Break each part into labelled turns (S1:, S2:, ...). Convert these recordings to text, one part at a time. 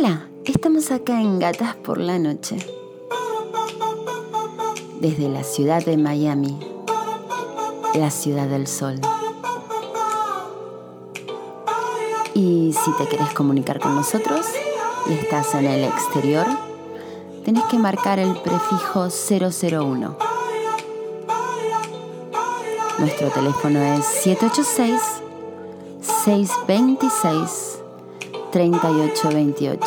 S1: Hola, estamos acá en Gatas por la Noche, desde la ciudad de Miami, la ciudad del sol. Y si te querés comunicar con nosotros y estás en el exterior, tenés que marcar el prefijo 001. Nuestro teléfono es 786 626 3828.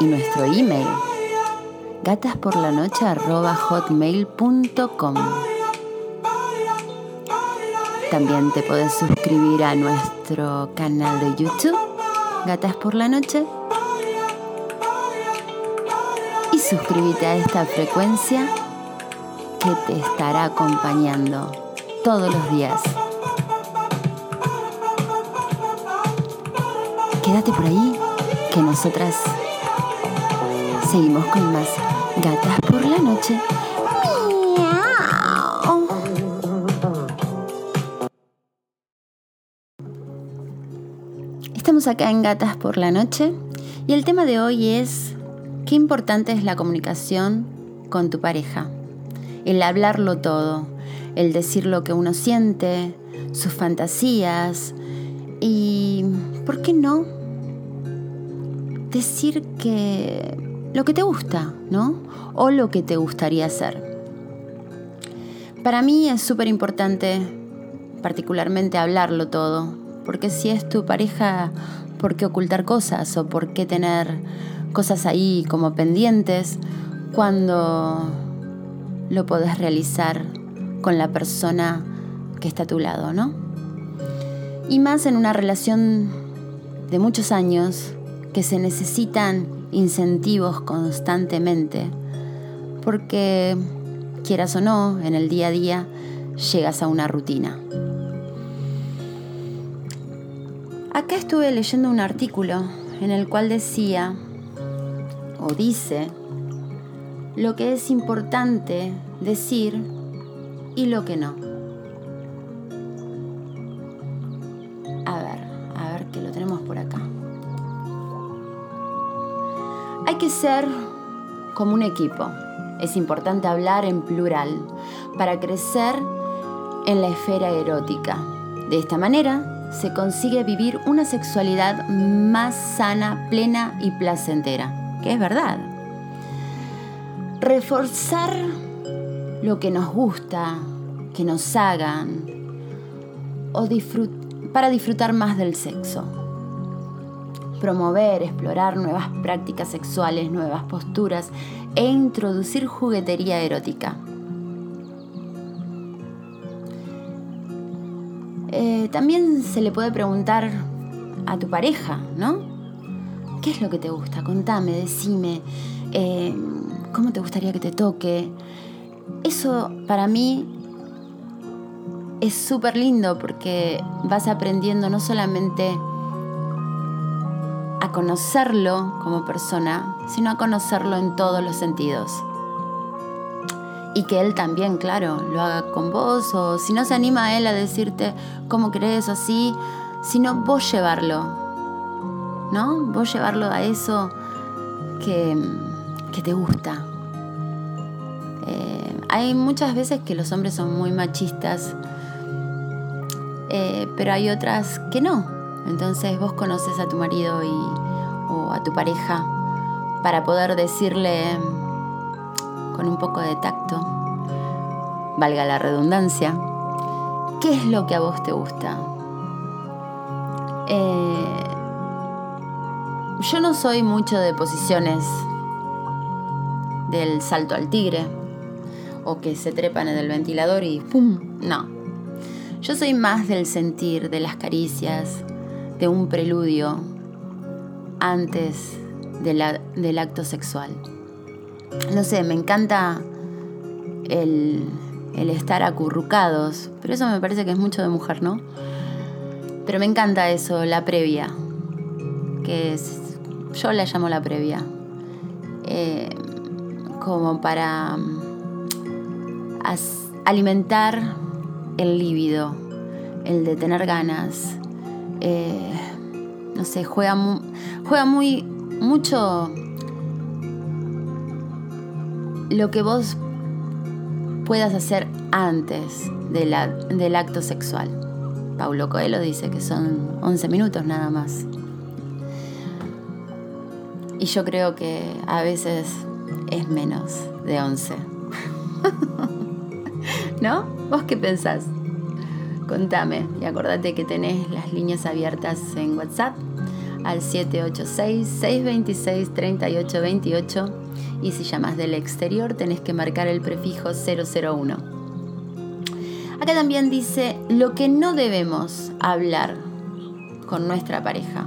S1: Y nuestro email, gatasporlanoche.hotmail.com. También te puedes suscribir a nuestro canal de YouTube, Gatas por la Noche. Y suscríbete a esta frecuencia que te estará acompañando todos los días. Quédate por ahí, que nosotras seguimos con más gatas por la noche. Miau. Estamos acá en Gatas por la Noche y el tema de hoy es qué importante es la comunicación con tu pareja. El hablarlo todo, el decir lo que uno siente, sus fantasías y, ¿por qué no? Decir que lo que te gusta, ¿no? O lo que te gustaría hacer. Para mí es súper importante particularmente hablarlo todo, porque si es tu pareja, ¿por qué ocultar cosas o por qué tener cosas ahí como pendientes cuando lo podés realizar con la persona que está a tu lado, ¿no? Y más en una relación de muchos años que se necesitan incentivos constantemente, porque quieras o no, en el día a día llegas a una rutina. Acá estuve leyendo un artículo en el cual decía, o dice, lo que es importante decir y lo que no. Hay que ser como un equipo. Es importante hablar en plural para crecer en la esfera erótica. De esta manera se consigue vivir una sexualidad más sana, plena y placentera, que es verdad. Reforzar lo que nos gusta, que nos hagan, o para disfrutar más del sexo. Promover, explorar nuevas prácticas sexuales, nuevas posturas e introducir juguetería erótica. Eh, también se le puede preguntar a tu pareja, ¿no? ¿Qué es lo que te gusta? Contame, decime. Eh, ¿Cómo te gustaría que te toque? Eso para mí es súper lindo porque vas aprendiendo no solamente conocerlo como persona, sino a conocerlo en todos los sentidos y que él también, claro, lo haga con vos o si no se anima a él a decirte cómo crees o así, sino vos llevarlo, ¿no? Vos llevarlo a eso que, que te gusta. Eh, hay muchas veces que los hombres son muy machistas, eh, pero hay otras que no. Entonces vos conoces a tu marido y, o a tu pareja para poder decirle con un poco de tacto, valga la redundancia, ¿qué es lo que a vos te gusta? Eh, yo no soy mucho de posiciones del salto al tigre o que se trepan en el ventilador y ¡pum! No. Yo soy más del sentir, de las caricias, de un preludio antes del acto sexual no sé, me encanta el, estar acurrucados, pero eso me parece que es mucho de mujer, ¿no? Pero me encanta eso, la previa, que es, yo la llamo la previa, eh, como para mm, alimentar el líbido, el de tener ganas, eh, no sé, juega, juega muy, mucho lo que vos puedas hacer antes del acto sexual. Paulo Coelho dice que son 11 minutos nada más. Y yo creo que a veces es menos de 11. ¿No? ¿Vos qué pensás? Contame y acordate que tenés las líneas abiertas en WhatsApp al 786-626-3828 y si llamas del exterior tenés que marcar el prefijo 001. Acá también dice lo que no debemos hablar con nuestra pareja.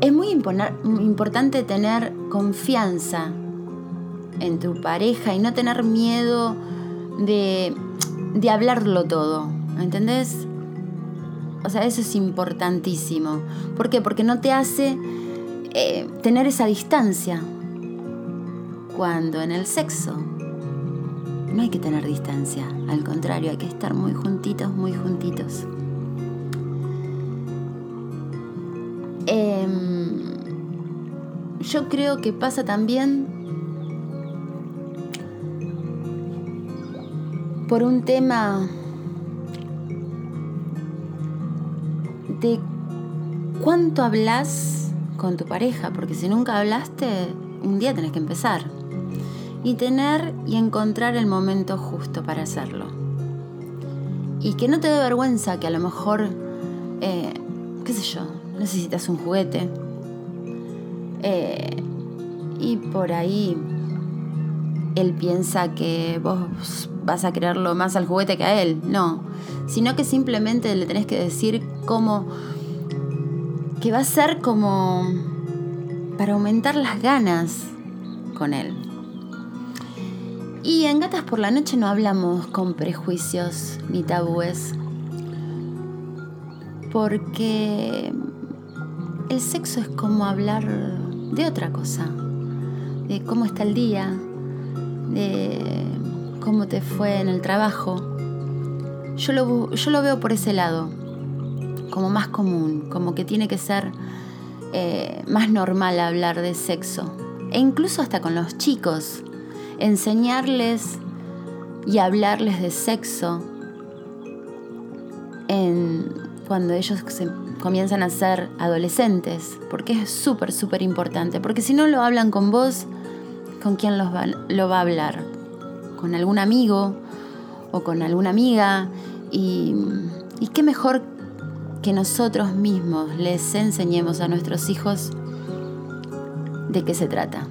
S1: Es muy importante tener confianza en tu pareja y no tener miedo de, hablarlo todo, ¿entendés? O sea, eso es importantísimo. ¿Por qué? Porque no te hace eh, tener esa distancia. Cuando en el sexo no hay que tener distancia, al contrario, hay que estar muy juntitos, muy juntitos. Yo creo que pasa también por un tema de cuánto hablas con tu pareja, porque si nunca hablaste, un día tenés que empezar. Y tener y encontrar el momento justo para hacerlo. Y que no te dé vergüenza que a lo mejor, eh, qué sé yo, necesitas un juguete. Eh, y por ahí él piensa que vos vas a quererlo más al juguete que a él. No, sino que simplemente le tenés que decir cómo... que va a ser como para aumentar las ganas con él. Y en Gatas por la Noche no hablamos con prejuicios ni tabúes, porque el sexo es como hablar de otra cosa, de cómo está el día, de cómo te fue en el trabajo. Yo lo, yo lo veo por ese lado, como más común, como que tiene que ser eh, más normal hablar de sexo. E incluso hasta con los chicos, enseñarles y hablarles de sexo en, cuando ellos se comienzan a ser adolescentes, porque es súper, súper importante, porque si no lo hablan con vos, ¿con quién los lo va a hablar? ¿Con algún amigo o con alguna amiga? Y qué mejor que nosotros mismos les enseñemos a nuestros hijos de qué se trata,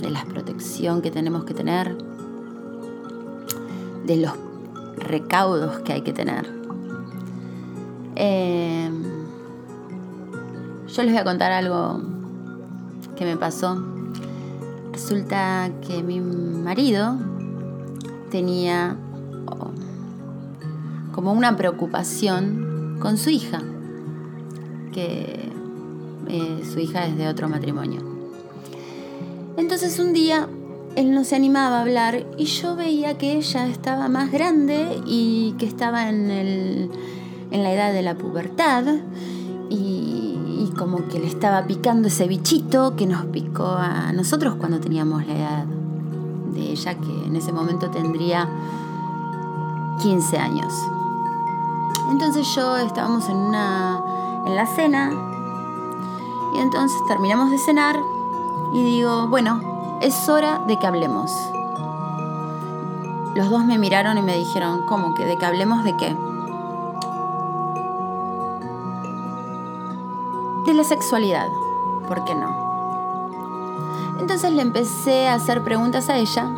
S1: de la protección que tenemos que tener, de los recaudos que hay que tener. Eh, yo les voy a contar algo que me pasó. Resulta que mi marido tenía oh, como una preocupación con su hija, que eh, su hija es de otro matrimonio. Entonces un día él no se animaba a hablar y yo veía que ella estaba más grande y que estaba en, el, en la edad de la pubertad y como que le estaba picando ese bichito que nos picó a nosotros cuando teníamos la edad de ella, que en ese momento tendría 15 años. Entonces yo estábamos en una en la cena y entonces terminamos de cenar y digo, bueno, es hora de que hablemos. Los dos me miraron y me dijeron, ¿cómo que de que hablemos de qué? La sexualidad. ¿Por qué no? Entonces le empecé a hacer preguntas a ella,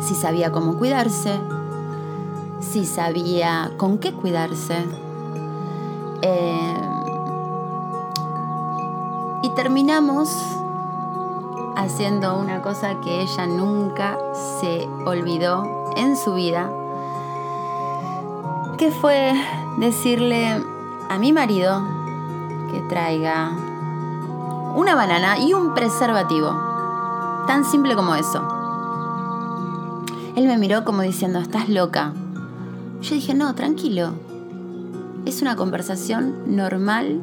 S1: si sabía cómo cuidarse, si sabía con qué cuidarse. Eh, y terminamos haciendo una cosa que ella nunca se olvidó en su vida, que fue decirle a mi marido que traiga una banana y un preservativo. Tan simple como eso. Él me miró como diciendo, estás loca. Yo dije, no, tranquilo. Es una conversación normal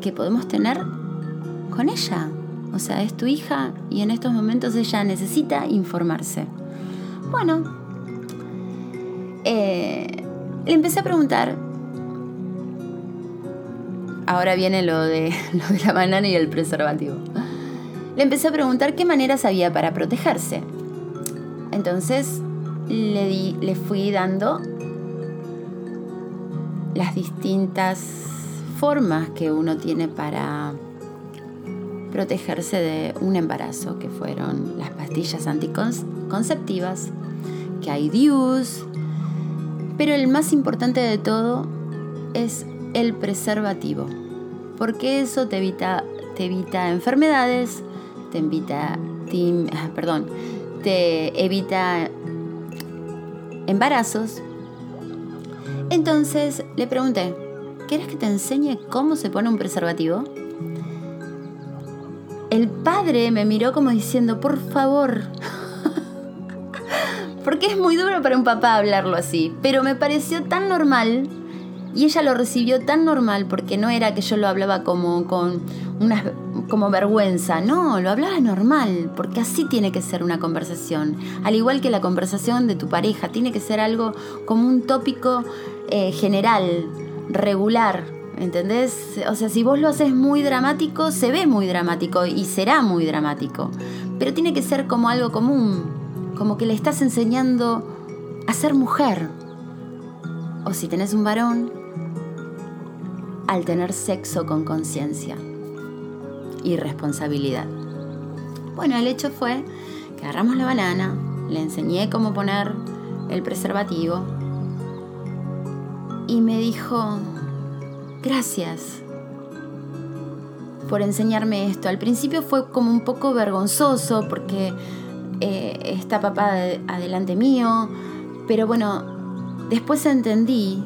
S1: que podemos tener con ella. O sea, es tu hija y en estos momentos ella necesita informarse. Bueno, eh, le empecé a preguntar. Ahora viene lo de, lo de la banana y el preservativo. Le empecé a preguntar qué maneras había para protegerse. Entonces le, di, le fui dando las distintas formas que uno tiene para protegerse de un embarazo, que fueron las pastillas anticonceptivas, que hay DIUS, pero el más importante de todo es el preservativo, porque eso te evita, te evita enfermedades, te evita, perdón, te evita embarazos. Entonces le pregunté, ¿quieres que te enseñe cómo se pone un preservativo? El padre me miró como diciendo, por favor. Porque es muy duro para un papá hablarlo así. Pero me pareció tan normal. Y ella lo recibió tan normal porque no era que yo lo hablaba como con una como vergüenza. No, lo hablaba normal, porque así tiene que ser una conversación. Al igual que la conversación de tu pareja, tiene que ser algo como un tópico eh, general, regular, ¿Entendés? O sea, si vos lo haces muy dramático, se ve muy dramático y será muy dramático. Pero tiene que ser como algo común, como que le estás enseñando a ser mujer. O si tenés un varón, al tener sexo con conciencia y responsabilidad. Bueno, el hecho fue que agarramos la banana, le enseñé cómo poner el preservativo y me dijo, Gracias por enseñarme esto. Al principio fue como un poco vergonzoso porque eh, está papá adelante mío, pero bueno, después entendí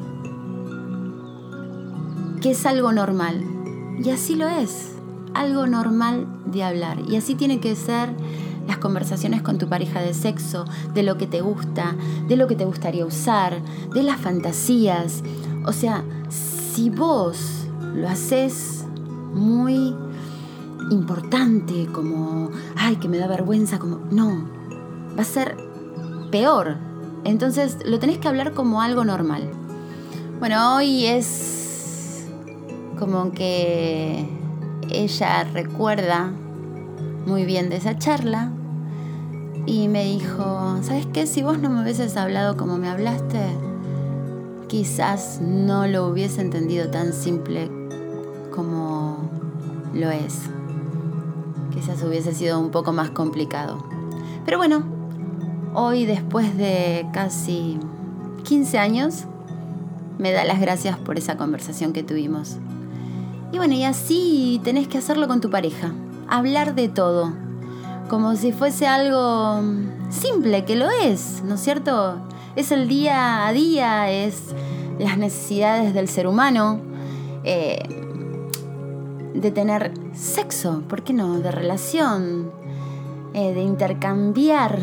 S1: que es algo normal. Y así lo es, algo normal de hablar. Y así tiene que ser las conversaciones con tu pareja de sexo, de lo que te gusta, de lo que te gustaría usar, de las fantasías. O sea, si vos lo haces muy importante, como, ay, que me da vergüenza, como, no, va a ser peor. Entonces lo tenés que hablar como algo normal. Bueno, hoy es como que ella recuerda muy bien de esa charla y me dijo, ¿sabes qué? Si vos no me hubieses hablado como me hablaste, quizás no lo hubiese entendido tan simple como lo es. Quizás hubiese sido un poco más complicado. Pero bueno, hoy después de casi 15 años, me da las gracias por esa conversación que tuvimos. Y bueno, y así tenés que hacerlo con tu pareja. Hablar de todo. Como si fuese algo simple, que lo es, ¿no es cierto? es el día a día, es las necesidades del ser humano, eh, de tener sexo, ¿por qué no? De relación, eh, de intercambiar,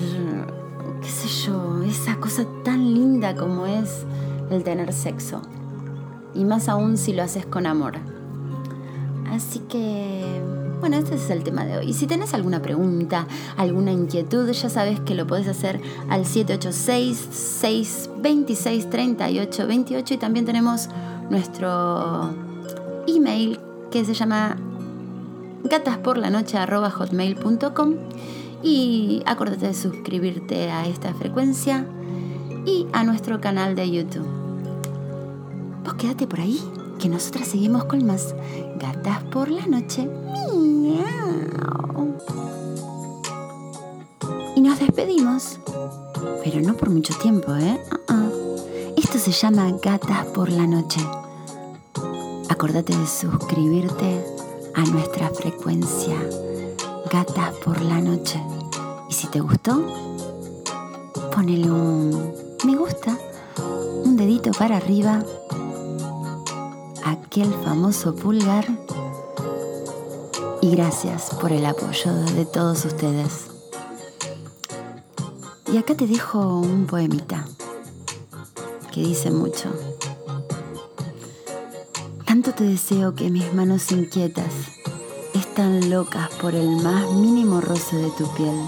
S1: qué sé yo, esa cosa tan linda como es el tener sexo. Y más aún si lo haces con amor. Así que bueno, este es el tema de hoy. Si tenés alguna pregunta, alguna inquietud, ya sabes que lo podés hacer al 786-626-3828 y también tenemos nuestro email que se llama gatasporlanoche.hotmail.com y acuérdate de suscribirte a esta frecuencia y a nuestro canal de YouTube. Vos quédate por ahí, que nosotras seguimos con más gatas por la noche. Y nos despedimos, pero no por mucho tiempo, ¿eh? Uh-uh. Esto se llama Gatas por la Noche. Acordate de suscribirte a nuestra frecuencia Gatas por la Noche. Y si te gustó, ponele un me gusta, un dedito para arriba aquel famoso pulgar y gracias por el apoyo de todos ustedes. Y acá te dejo un poemita que dice mucho. Tanto te deseo que mis manos inquietas están locas por el más mínimo roce de tu piel.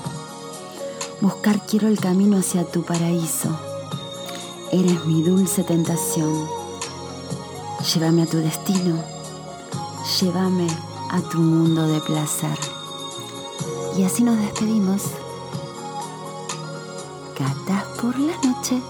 S1: Buscar quiero el camino hacia tu paraíso. Eres mi dulce tentación. Llévame a tu destino. Llévame a tu mundo de placer. Y así nos despedimos. Gatas por la noche.